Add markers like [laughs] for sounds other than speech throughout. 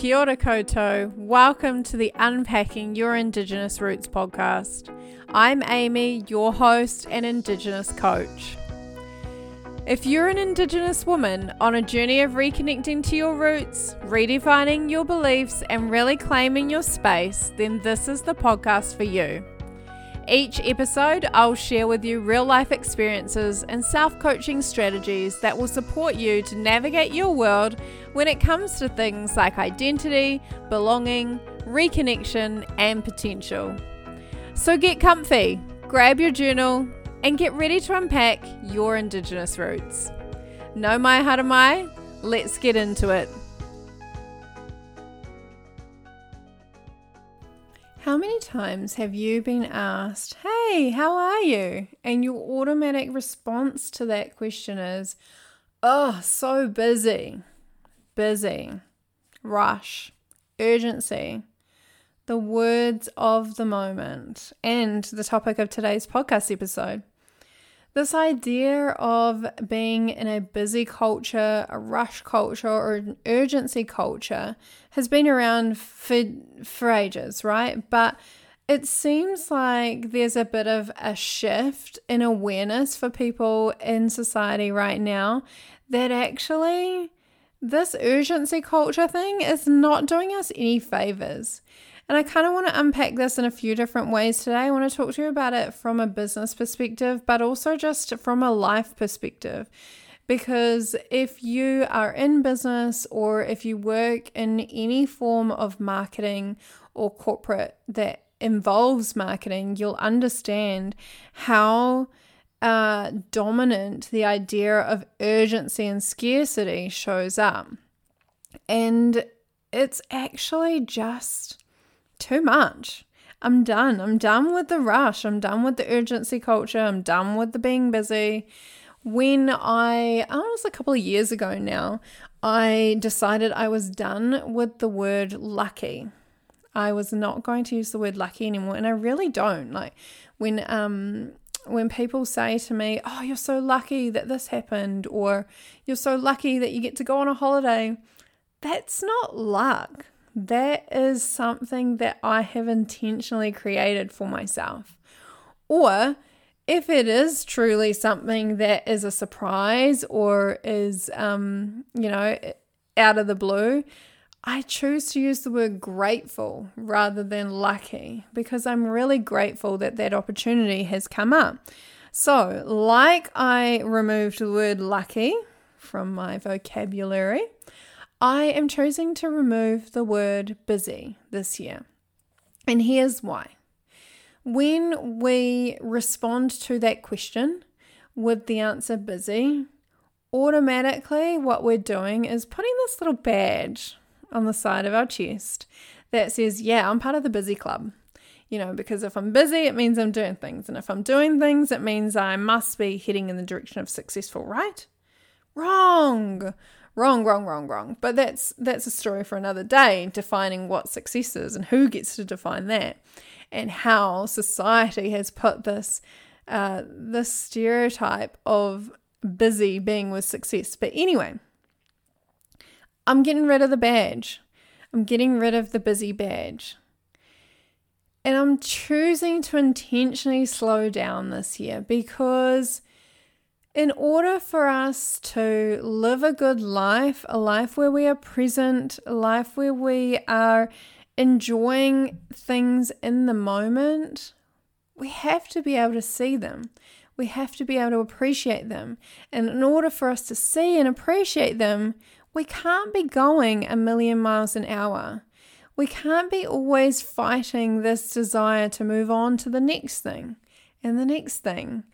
Kia ora koutou. Welcome to the Unpacking Your Indigenous Roots podcast. I'm Amy, your host and Indigenous coach. If you're an Indigenous woman on a journey of reconnecting to your roots, redefining your beliefs, and really claiming your space, then this is the podcast for you. Each episode, I'll share with you real life experiences and self coaching strategies that will support you to navigate your world when it comes to things like identity, belonging, reconnection, and potential. So get comfy, grab your journal, and get ready to unpack your Indigenous roots. Nau mai haere mai, let's get into it. How many times have you been asked, Hey, how are you? And your automatic response to that question is, Oh, so busy, busy, rush, urgency, the words of the moment, and the topic of today's podcast episode. This idea of being in a busy culture, a rush culture, or an urgency culture has been around for, for ages, right? But it seems like there's a bit of a shift in awareness for people in society right now that actually this urgency culture thing is not doing us any favors. And I kind of want to unpack this in a few different ways today. I want to talk to you about it from a business perspective, but also just from a life perspective. Because if you are in business or if you work in any form of marketing or corporate that involves marketing, you'll understand how uh, dominant the idea of urgency and scarcity shows up. And it's actually just too much. I'm done. I'm done with the rush. I'm done with the urgency culture. I'm done with the being busy. When I, oh, it was a couple of years ago now, I decided I was done with the word lucky. I was not going to use the word lucky anymore, and I really don't. Like when um when people say to me, "Oh, you're so lucky that this happened," or "You're so lucky that you get to go on a holiday," that's not luck that is something that I have intentionally created for myself. Or if it is truly something that is a surprise or is, um, you know, out of the blue, I choose to use the word grateful rather than lucky because I'm really grateful that that opportunity has come up. So, like I removed the word lucky from my vocabulary, I am choosing to remove the word busy this year. And here's why. When we respond to that question with the answer busy, automatically what we're doing is putting this little badge on the side of our chest that says, Yeah, I'm part of the busy club. You know, because if I'm busy, it means I'm doing things. And if I'm doing things, it means I must be heading in the direction of successful, right? Wrong. Wrong, wrong, wrong, wrong. But that's that's a story for another day, defining what success is and who gets to define that, and how society has put this uh, this stereotype of busy being with success. But anyway, I'm getting rid of the badge. I'm getting rid of the busy badge. And I'm choosing to intentionally slow down this year because in order for us to live a good life, a life where we are present, a life where we are enjoying things in the moment, we have to be able to see them. We have to be able to appreciate them. And in order for us to see and appreciate them, we can't be going a million miles an hour. We can't be always fighting this desire to move on to the next thing, and the next thing,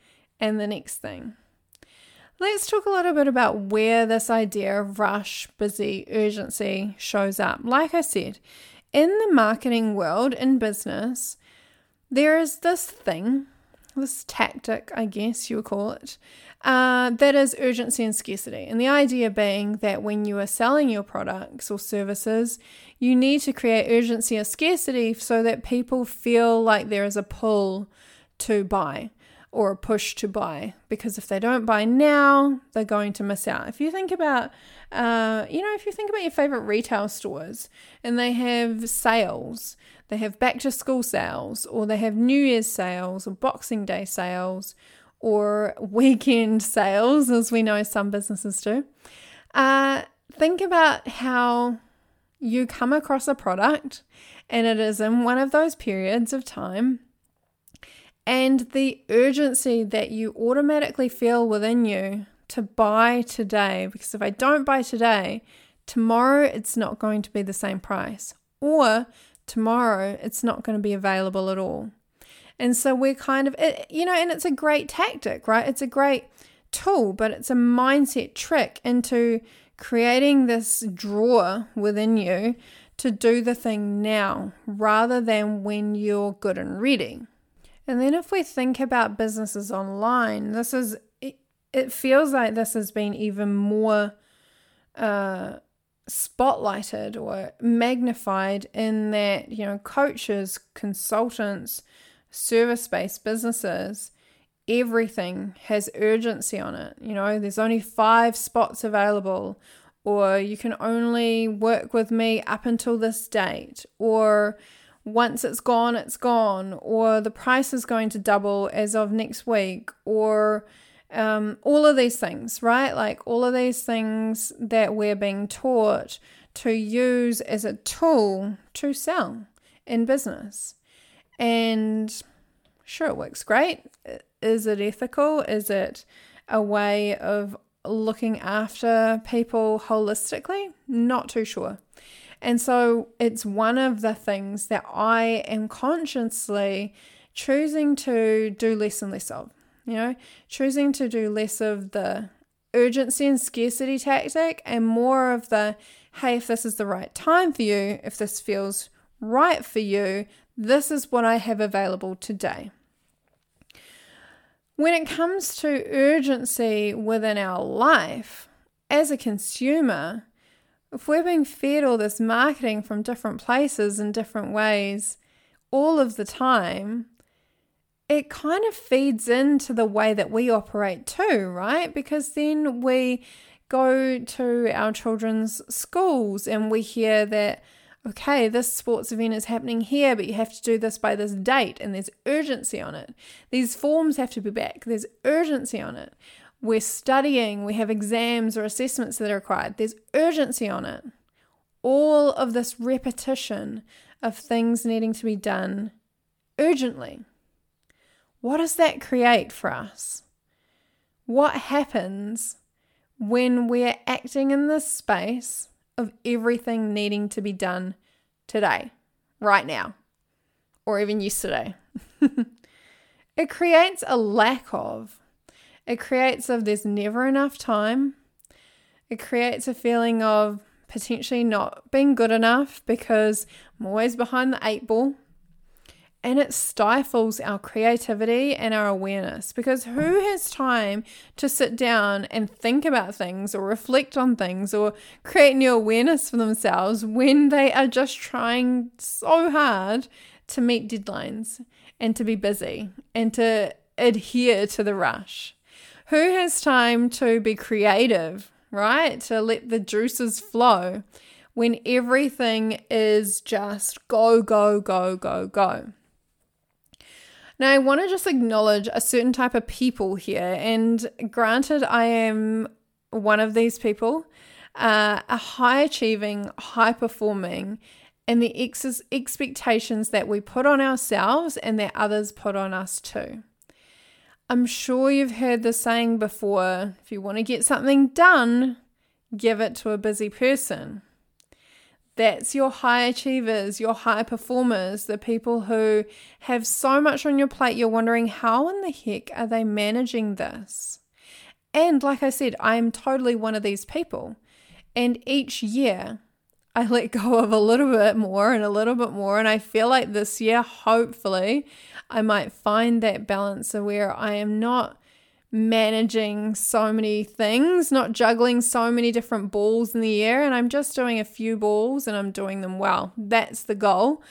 and the next thing. Let's talk a little bit about where this idea of rush, busy, urgency shows up. Like I said, in the marketing world, in business, there is this thing, this tactic, I guess you would call it, uh, that is urgency and scarcity. And the idea being that when you are selling your products or services, you need to create urgency or scarcity so that people feel like there is a pull to buy or a push to buy because if they don't buy now, they're going to miss out. If you think about, uh, you know, if you think about your favorite retail stores and they have sales, they have back to school sales, or they have New Year's sales, or Boxing Day sales, or [laughs] weekend sales, as we know some businesses do. Uh, think about how you come across a product and it is in one of those periods of time and the urgency that you automatically feel within you to buy today. Because if I don't buy today, tomorrow it's not going to be the same price, or tomorrow it's not going to be available at all. And so we're kind of, you know, and it's a great tactic, right? It's a great tool, but it's a mindset trick into creating this drawer within you to do the thing now rather than when you're good and ready. And then if we think about businesses online, this is it, feels like this has been even more uh, spotlighted or magnified in that, you know, coaches, consultants, service based businesses, everything has urgency on it. You know, there's only five spots available, or you can only work with me up until this date, or once it's gone, it's gone, or the price is going to double as of next week, or um, all of these things, right? Like all of these things that we're being taught to use as a tool to sell in business. And sure, it works great. Is it ethical? Is it a way of looking after people holistically? Not too sure. And so it's one of the things that I am consciously choosing to do less and less of. You know, choosing to do less of the urgency and scarcity tactic and more of the hey, if this is the right time for you, if this feels right for you, this is what I have available today. When it comes to urgency within our life, as a consumer, if we're being fed all this marketing from different places in different ways all of the time, it kind of feeds into the way that we operate too, right? Because then we go to our children's schools and we hear that, okay, this sports event is happening here, but you have to do this by this date and there's urgency on it. These forms have to be back, there's urgency on it we're studying, we have exams or assessments that are required, there's urgency on it. All of this repetition of things needing to be done urgently. What does that create for us? What happens when we're acting in this space of everything needing to be done today, right now, or even yesterday? [laughs] it creates a lack of it creates of there's never enough time. It creates a feeling of potentially not being good enough because I'm always behind the eight ball. And it stifles our creativity and our awareness because who has time to sit down and think about things or reflect on things or create new awareness for themselves when they are just trying so hard to meet deadlines and to be busy and to adhere to the rush? Who has time to be creative, right? To let the juices flow when everything is just go, go, go, go, go. Now, I want to just acknowledge a certain type of people here. And granted, I am one of these people, uh, a high achieving, high performing, and the ex- expectations that we put on ourselves and that others put on us too. I'm sure you've heard the saying before if you want to get something done, give it to a busy person. That's your high achievers, your high performers, the people who have so much on your plate, you're wondering how in the heck are they managing this? And like I said, I'm totally one of these people. And each year, I let go of a little bit more and a little bit more. And I feel like this year, hopefully, I might find that balance where I am not managing so many things, not juggling so many different balls in the air, and I'm just doing a few balls and I'm doing them well. That's the goal.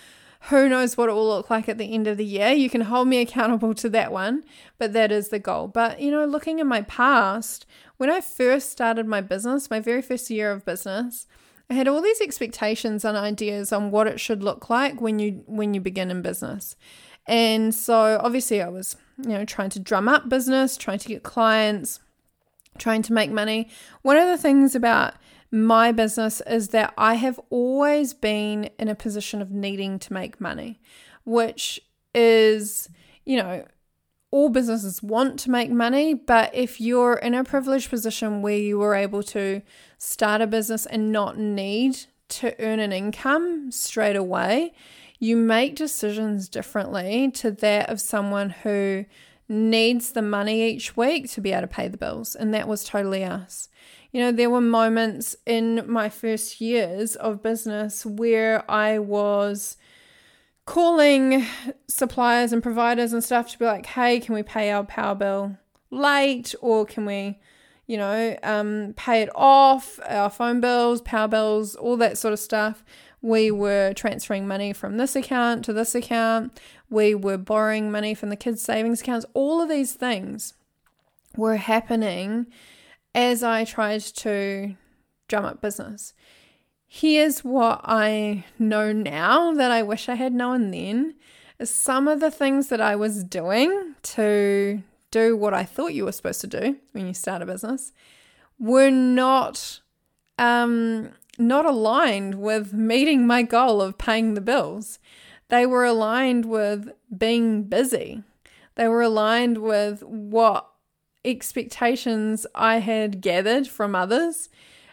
Who knows what it will look like at the end of the year? You can hold me accountable to that one, but that is the goal. But, you know, looking in my past, when I first started my business, my very first year of business, I had all these expectations and ideas on what it should look like when you when you begin in business. And so obviously I was, you know, trying to drum up business, trying to get clients, trying to make money. One of the things about my business is that I have always been in a position of needing to make money, which is, you know, all businesses want to make money, but if you're in a privileged position where you were able to start a business and not need to earn an income straight away, you make decisions differently to that of someone who needs the money each week to be able to pay the bills. And that was totally us. You know, there were moments in my first years of business where I was calling suppliers and providers and stuff to be like, hey, can we pay our power bill late or can we, you know, um, pay it off, our phone bills, power bills, all that sort of stuff. We were transferring money from this account to this account. We were borrowing money from the kids' savings accounts. All of these things were happening as I tried to drum up business. Here's what I know now that I wish I had known then. Some of the things that I was doing to do what I thought you were supposed to do when you start a business were not um, not aligned with meeting my goal of paying the bills. They were aligned with being busy. They were aligned with what expectations I had gathered from others.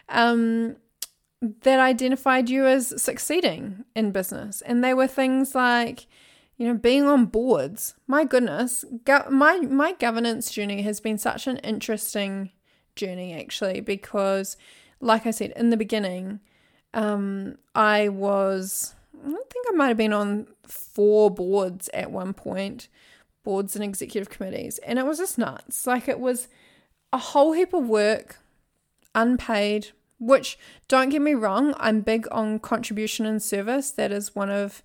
Um, that identified you as succeeding in business. And they were things like, you know, being on boards. My goodness, go- my my governance journey has been such an interesting journey actually because like I said in the beginning, um, I was I think I might have been on four boards at one point, boards and executive committees, and it was just nuts. Like it was a whole heap of work, unpaid, which don't get me wrong, I'm big on contribution and service. That is one of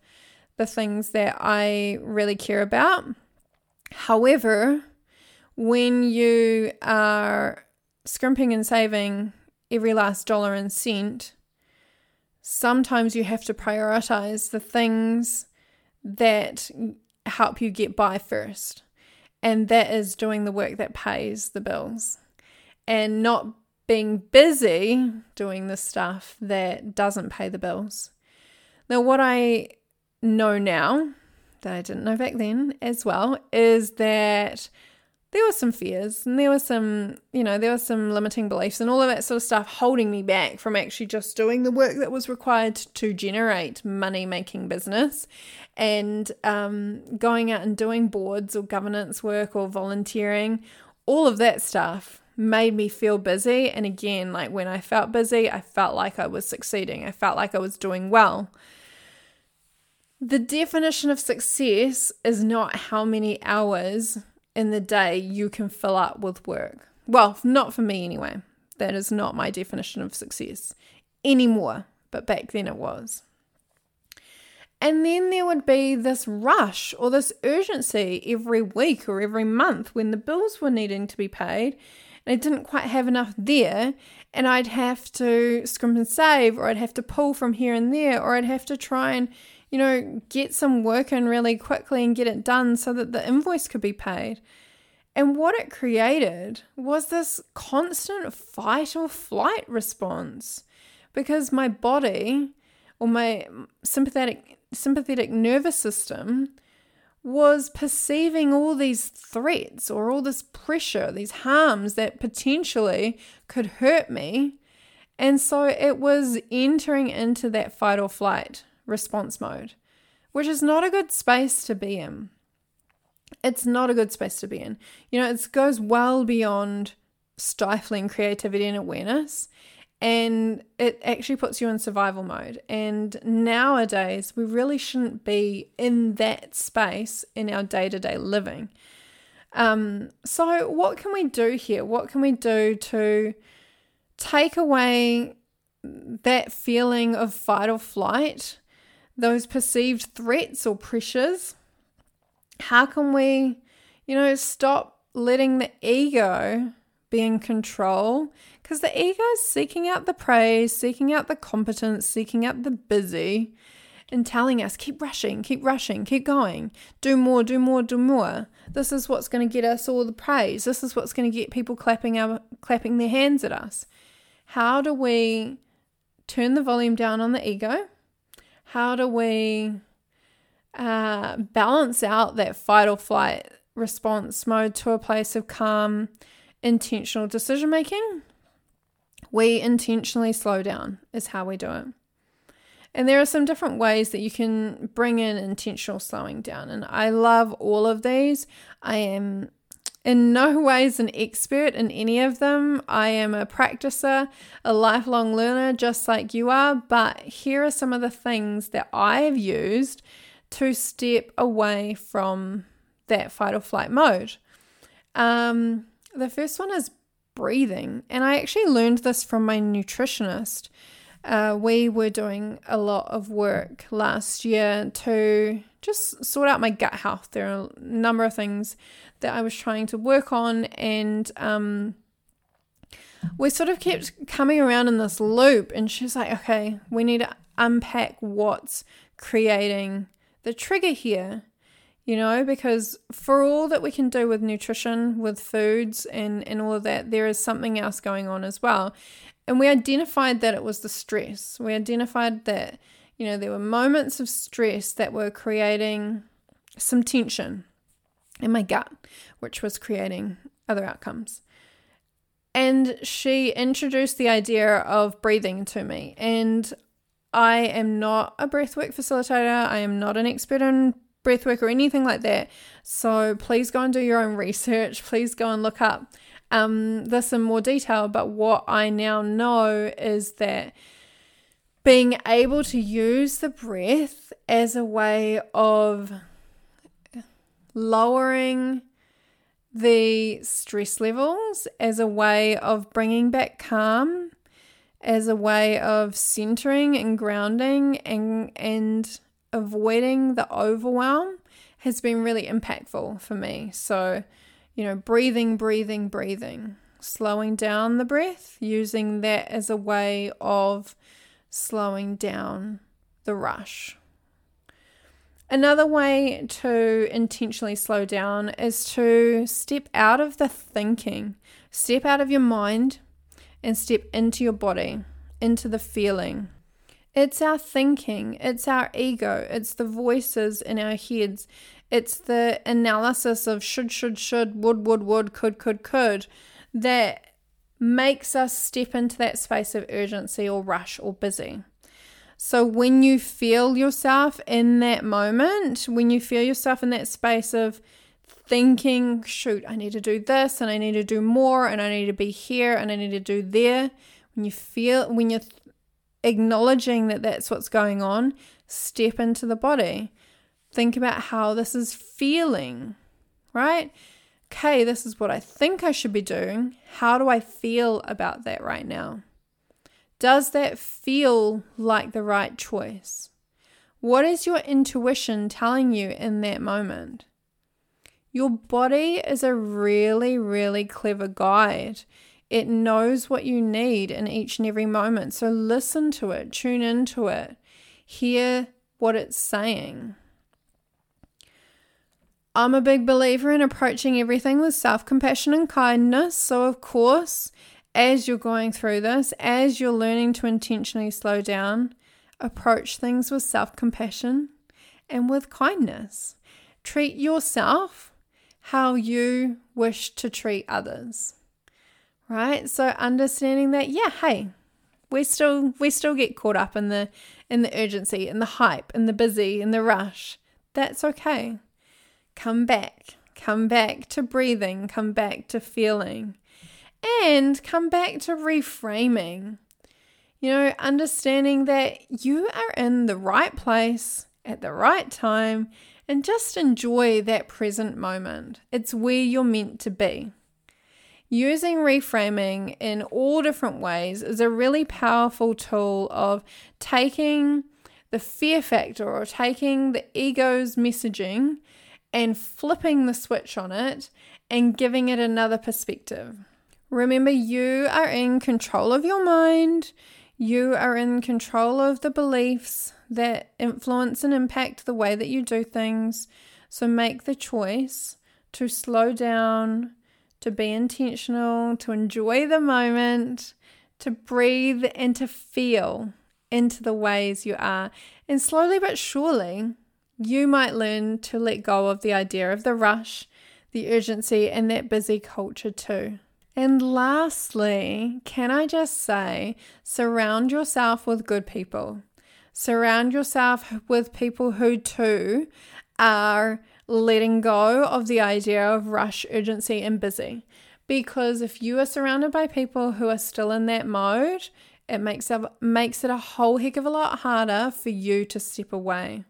the things that I really care about. However, when you are scrimping and saving every last dollar and cent, sometimes you have to prioritize the things that help you get by first. And that is doing the work that pays the bills and not being busy doing the stuff that doesn't pay the bills. Now, what I know now that I didn't know back then as well is that there were some fears and there were some, you know, there were some limiting beliefs and all of that sort of stuff holding me back from actually just doing the work that was required to generate money making business and um, going out and doing boards or governance work or volunteering, all of that stuff made me feel busy. And again, like when I felt busy, I felt like I was succeeding, I felt like I was doing well. The definition of success is not how many hours in the day you can fill up with work. Well, not for me anyway. That is not my definition of success anymore, but back then it was. And then there would be this rush or this urgency every week or every month when the bills were needing to be paid I didn't quite have enough there, and I'd have to scrimp and save, or I'd have to pull from here and there, or I'd have to try and, you know, get some work in really quickly and get it done so that the invoice could be paid. And what it created was this constant fight or flight response because my body or my sympathetic sympathetic nervous system was perceiving all these threats or all this pressure, these harms that potentially could hurt me. And so it was entering into that fight or flight response mode, which is not a good space to be in. It's not a good space to be in. You know, it goes well beyond stifling creativity and awareness and it actually puts you in survival mode. And nowadays, we really shouldn't be in that space in our day to day living. Um, so, what can we do here? What can we do to take away that feeling of fight or flight those perceived threats or pressures? How can we, you know, stop letting the ego be in control? Because the ego is seeking out the praise, seeking out the competence, seeking out the busy, and telling us, keep rushing, keep rushing, keep going, do more, do more, do more. This is what's going to get us all the praise. This is what's going to get people clapping our, clapping their hands at us. How do we turn the volume down on the ego? How do we uh, balance out that fight or flight response mode to a place of calm, intentional decision making? We intentionally slow down, is how we do it. And there are some different ways that you can bring in intentional slowing down. And I love all of these. I am in no ways an expert in any of them. I am a practicer, a lifelong learner, just like you are. But here are some of the things that I have used to step away from that fight or flight mode. Um, the first one is breathing. And I actually learned this from my nutritionist uh, we were doing a lot of work last year to just sort out my gut health. There are a number of things that I was trying to work on, and um, we sort of kept coming around in this loop. And she's like, okay, we need to unpack what's creating the trigger here you know, because for all that we can do with nutrition, with foods, and, and all of that, there is something else going on as well. And we identified that it was the stress. We identified that, you know, there were moments of stress that were creating some tension in my gut, which was creating other outcomes. And she introduced the idea of breathing to me. And I am not a breathwork facilitator, I am not an expert in breathwork or anything like that. So please go and do your own research. Please go and look up um, this in more detail, but what I now know is that being able to use the breath as a way of lowering the stress levels, as a way of bringing back calm, as a way of centering and grounding and and avoiding the overwhelm has been really impactful for me. So you know, breathing, breathing, breathing, slowing down the breath, using that as a way of slowing down the rush. Another way to intentionally slow down is to step out of the thinking, step out of your mind, and step into your body, into the feeling. It's our thinking, it's our ego, it's the voices in our heads, it's the analysis of should, should, should, would, would, would, could, could, could that makes us step into that space of urgency or rush or busy. So when you feel yourself in that moment, when you feel yourself in that space of thinking, shoot, I need to do this and I need to do more and I need to be here and I need to do there, when you feel, when you're acknowledging that that's what's going on, step into the body. Think about how this is feeling, right? Okay, this is what I think I should be doing. How do I feel about that right now? Does that feel like the right choice? What is your intuition telling you in that moment? Your body is a really, really clever guide. It knows what you need in each and every moment. So listen to it, tune into it, hear what it's saying. I'm a big believer in approaching everything with self compassion and kindness. So, of course, as you're going through this, as you're learning to intentionally slow down, approach things with self compassion and with kindness. Treat yourself how you wish to treat others. Right? So understanding that yeah, hey, we still we still get caught up in the in the urgency, in the hype, in the busy, in the rush. That's okay come back. Come back to breathing, come back to feeling, and come back to reframing. You know, understanding that you are in the right place at the right time and just enjoy that present moment. It's where you're meant to be. Using reframing in all different ways is a really powerful tool of taking the fear factor or taking the ego's messaging and flipping the switch on it and giving it another perspective. Remember, you are in control of your mind, you are in control of the beliefs that influence and impact the way that you do things. So make the choice to slow down, to be intentional, to enjoy the moment, to breathe, and to feel into the ways you are. And slowly but surely, you might learn to let go of the idea of the rush, the urgency, and that busy culture too. And lastly, can I just say, surround yourself with good people. Surround yourself with people who too are letting go of the idea of rush, urgency, and busy. Because if you are surrounded by people who are still in that mode, it makes it, makes it a whole heck of a lot harder for you to step away.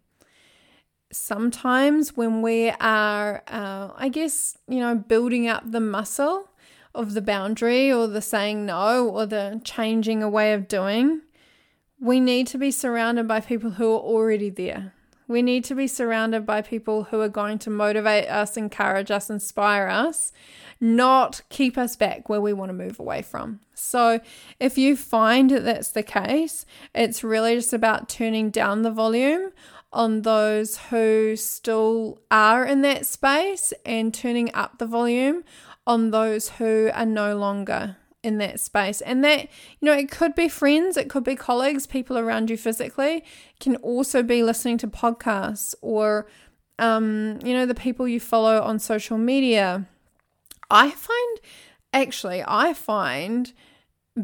Sometimes, when we are, uh, I guess, you know, building up the muscle of the boundary or the saying no or the changing a way of doing, we need to be surrounded by people who are already there. We need to be surrounded by people who are going to motivate us, encourage us, inspire us, not keep us back where we want to move away from. So, if you find that that's the case, it's really just about turning down the volume on those who still are in that space and turning up the volume on those who are no longer in that space. And that, you know, it could be friends, it could be colleagues, people around you physically, can also be listening to podcasts or, um, you know, the people you follow on social media. I find, actually, I find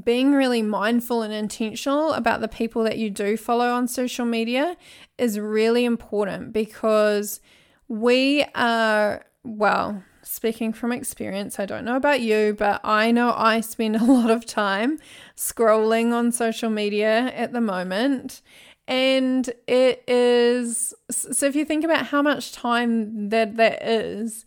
being really mindful and intentional about the people that you do follow on social media is really important because we are, well, speaking from experience, I don't know about you, but I know I spend [laughs] a lot of time scrolling on social media at the moment. And it is so if you think about how much time that that is,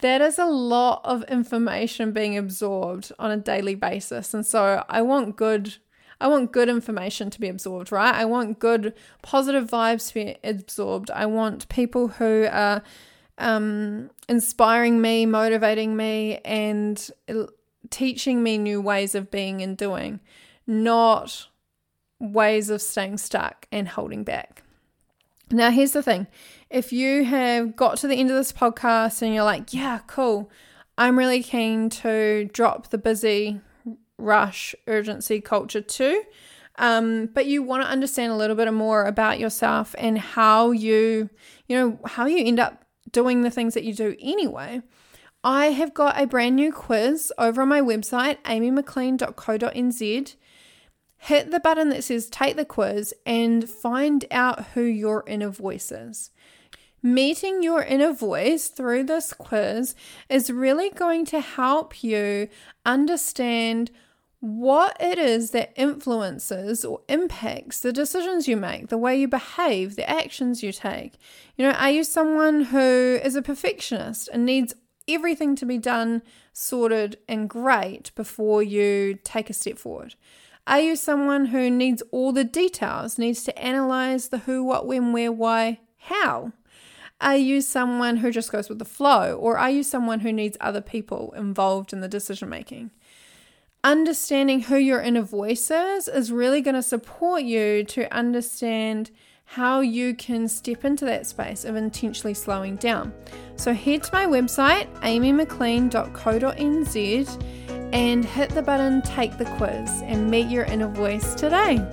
that is a lot of information being absorbed on a daily basis. And so I want good I want good information to be absorbed, right? I want good positive vibes to be absorbed. I want people who are um, inspiring me, motivating me, and teaching me new ways of being and doing, not ways of staying stuck and holding back. Now, here's the thing if you have got to the end of this podcast and you're like, yeah, cool, I'm really keen to drop the busy, rush, urgency culture too. Um, but you want to understand a little bit more about yourself and how you, you know, how you end up doing the things that you do anyway, I have got a brand new quiz over on my website, amymclean.co.nz. Hit the button that says take the quiz and find out who your inner voice is. Meeting your inner voice through this quiz is really going to help you understand what it is that influences or impacts the decisions you make, the way you behave, the actions you take. You know, are you someone who is a perfectionist and needs everything to be done, sorted, and great before you take a step forward? Are you someone who needs all the details, needs to analyze the who, what, when, where, why, how? Are you someone who just goes with the flow, or are you someone who needs other people involved in the decision making? Understanding who your inner voice is is really going to support you to understand how you can step into that space of intentionally slowing down. So head to my website, amymclean.co.nz, and hit the button Take the Quiz and meet your inner voice today.